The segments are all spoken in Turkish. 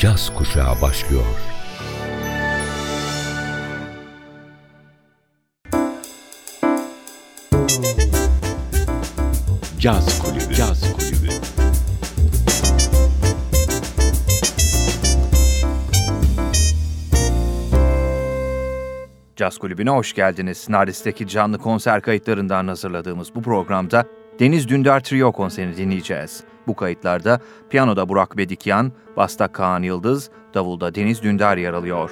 caz kuşağı başlıyor. Caz Kulübü. Caz Kulübü. Caz Kulübü'ne hoş geldiniz. Nardis'teki canlı konser kayıtlarından hazırladığımız bu programda Deniz Dündar Trio konserini dinleyeceğiz. Bu kayıtlarda piyanoda Burak Bedikyan, basta Kaan Yıldız, davulda Deniz Dündar yer alıyor.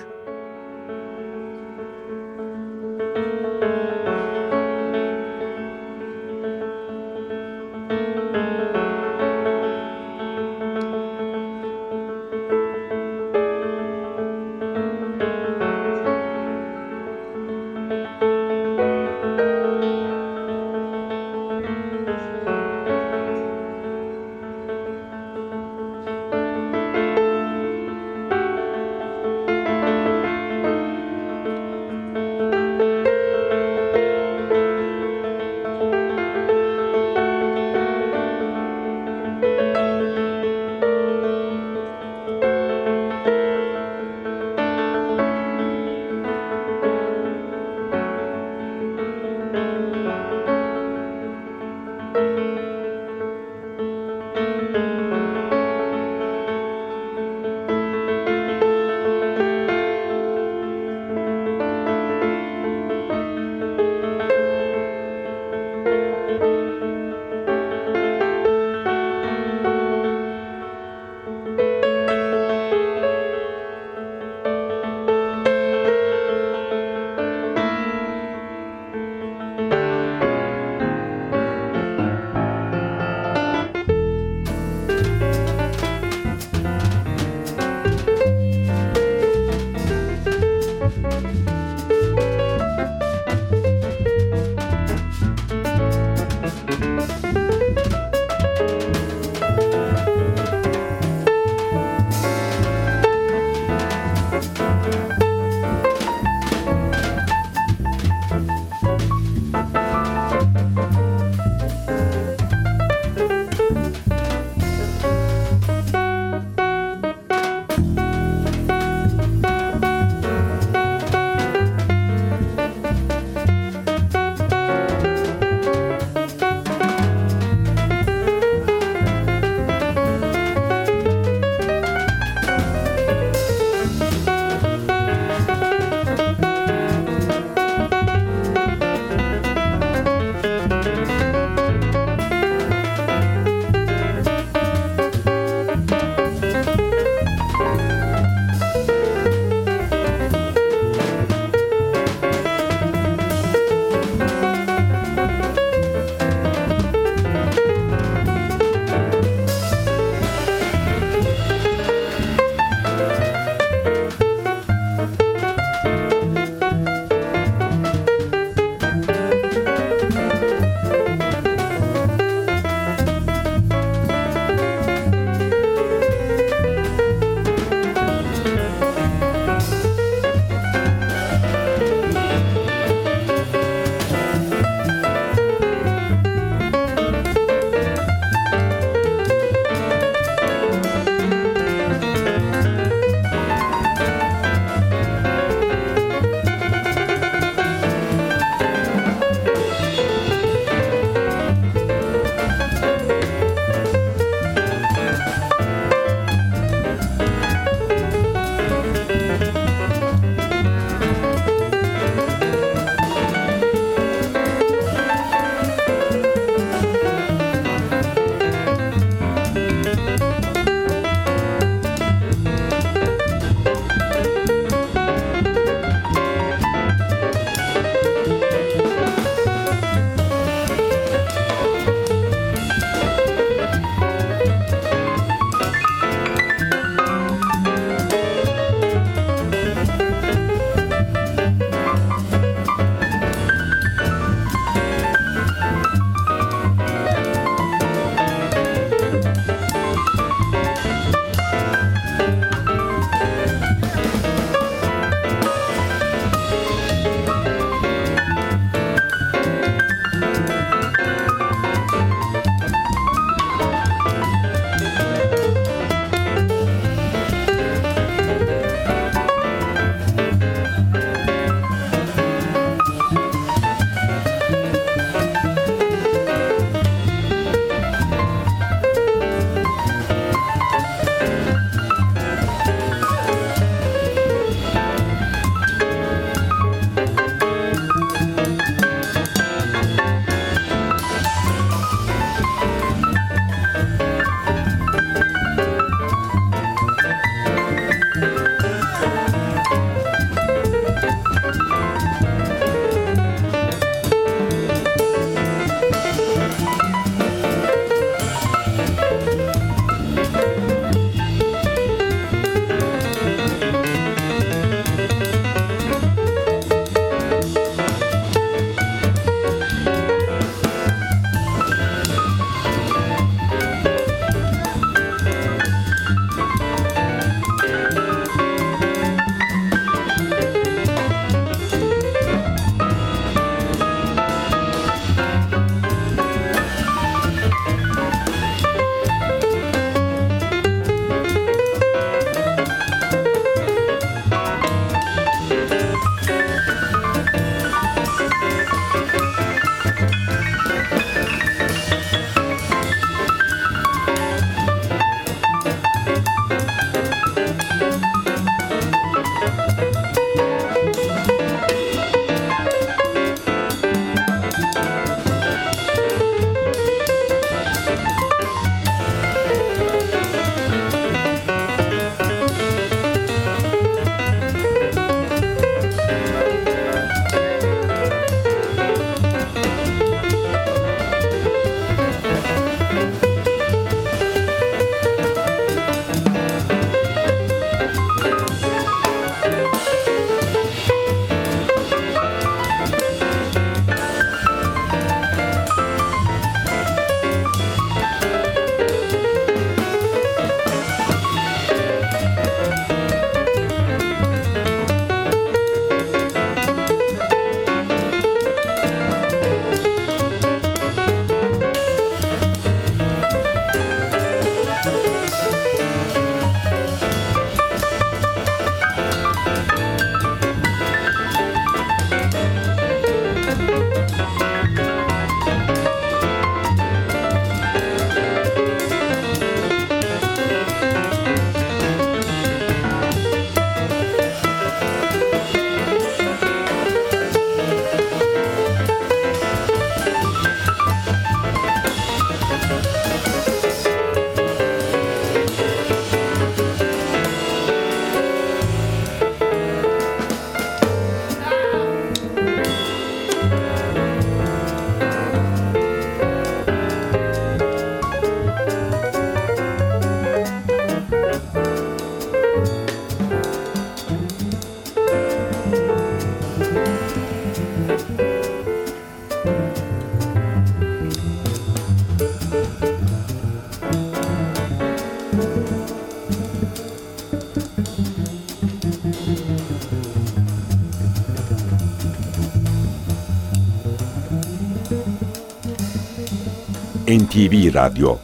NTV Radyo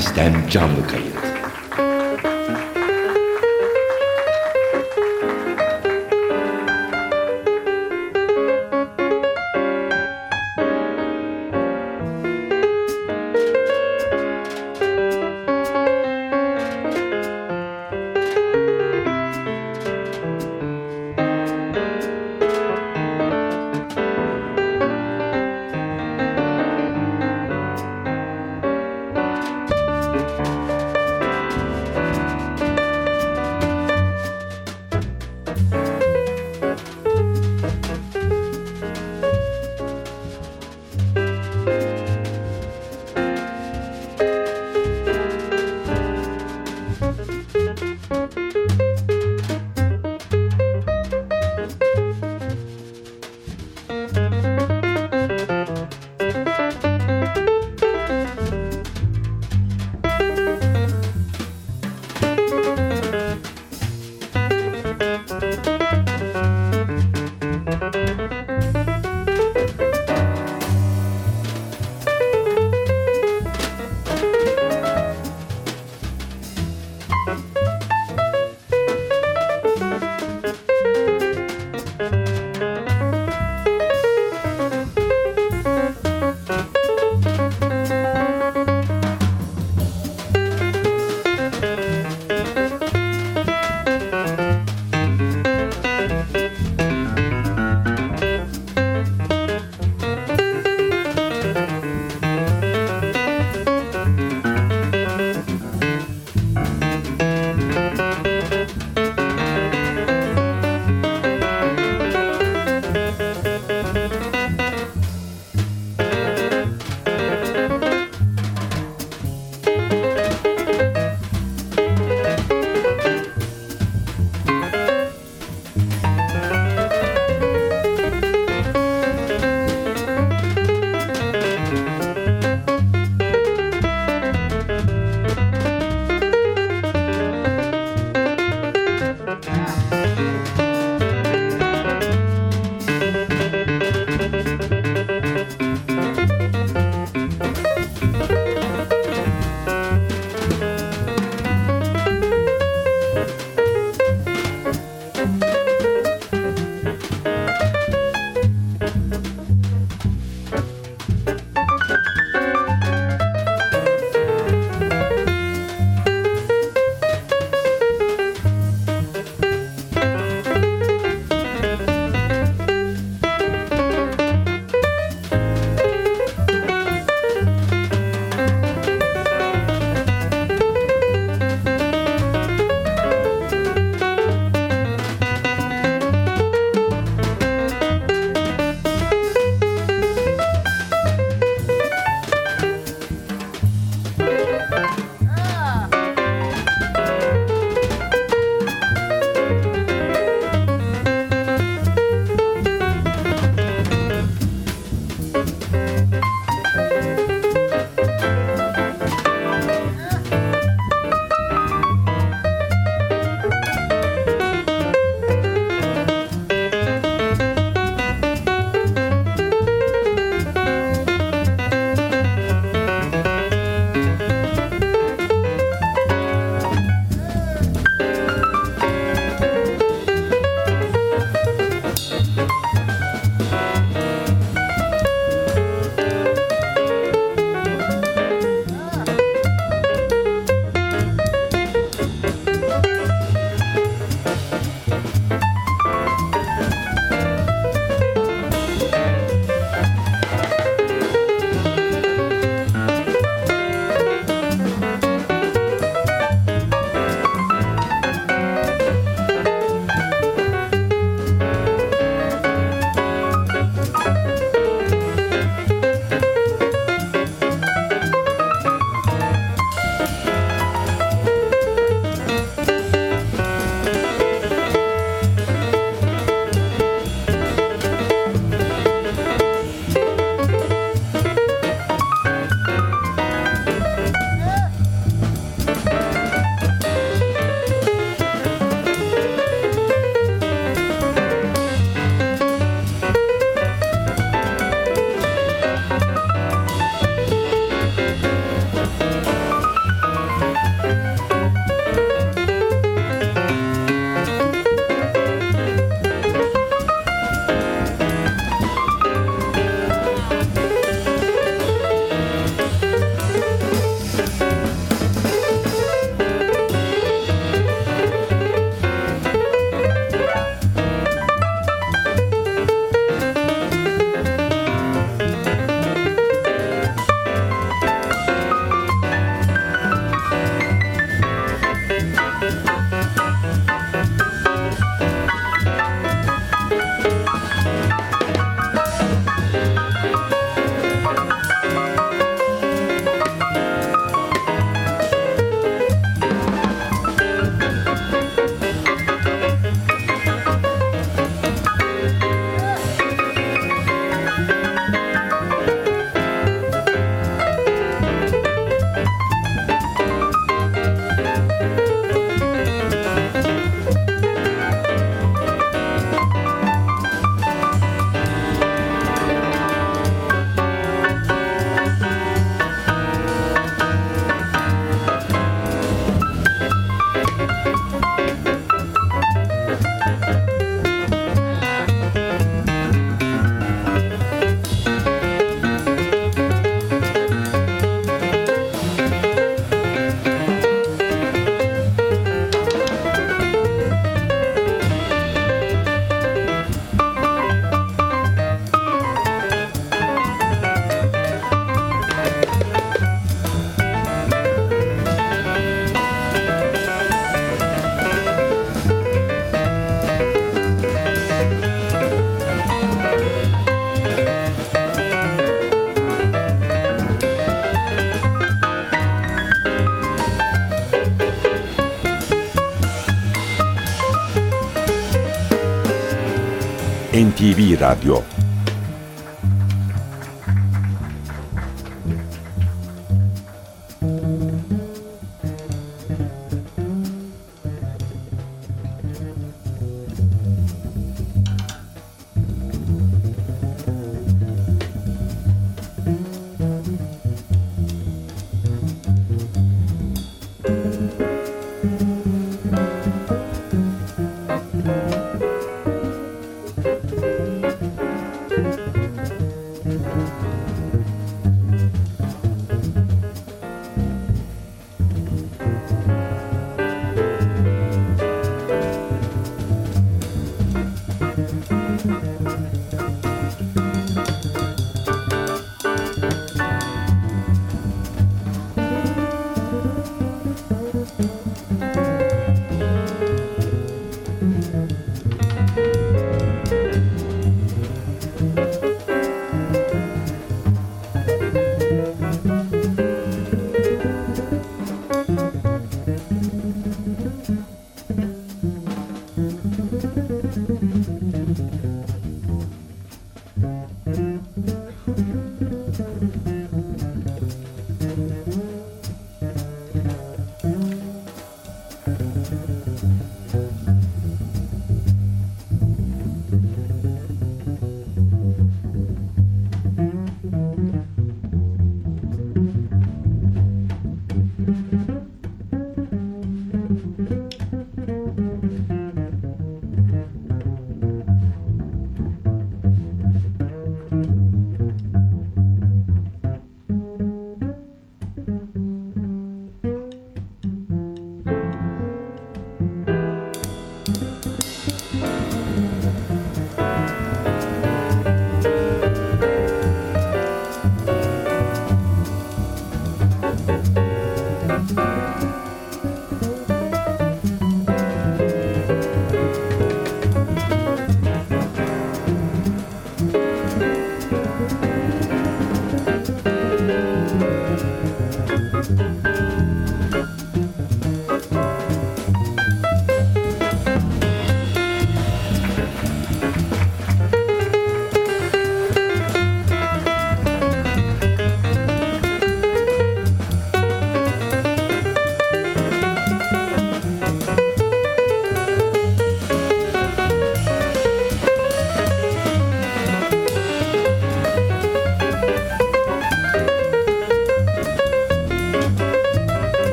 Nardis'ten canlı kayıt.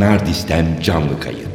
Nardis'ten canlı kayıt.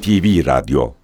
NTV Radyo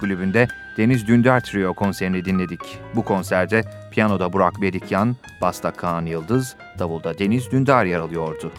Kulübü'nde Deniz Dündar Trio konserini dinledik. Bu konserde piyanoda Burak Bedikyan, basta Kaan Yıldız, davulda Deniz Dündar yer alıyordu.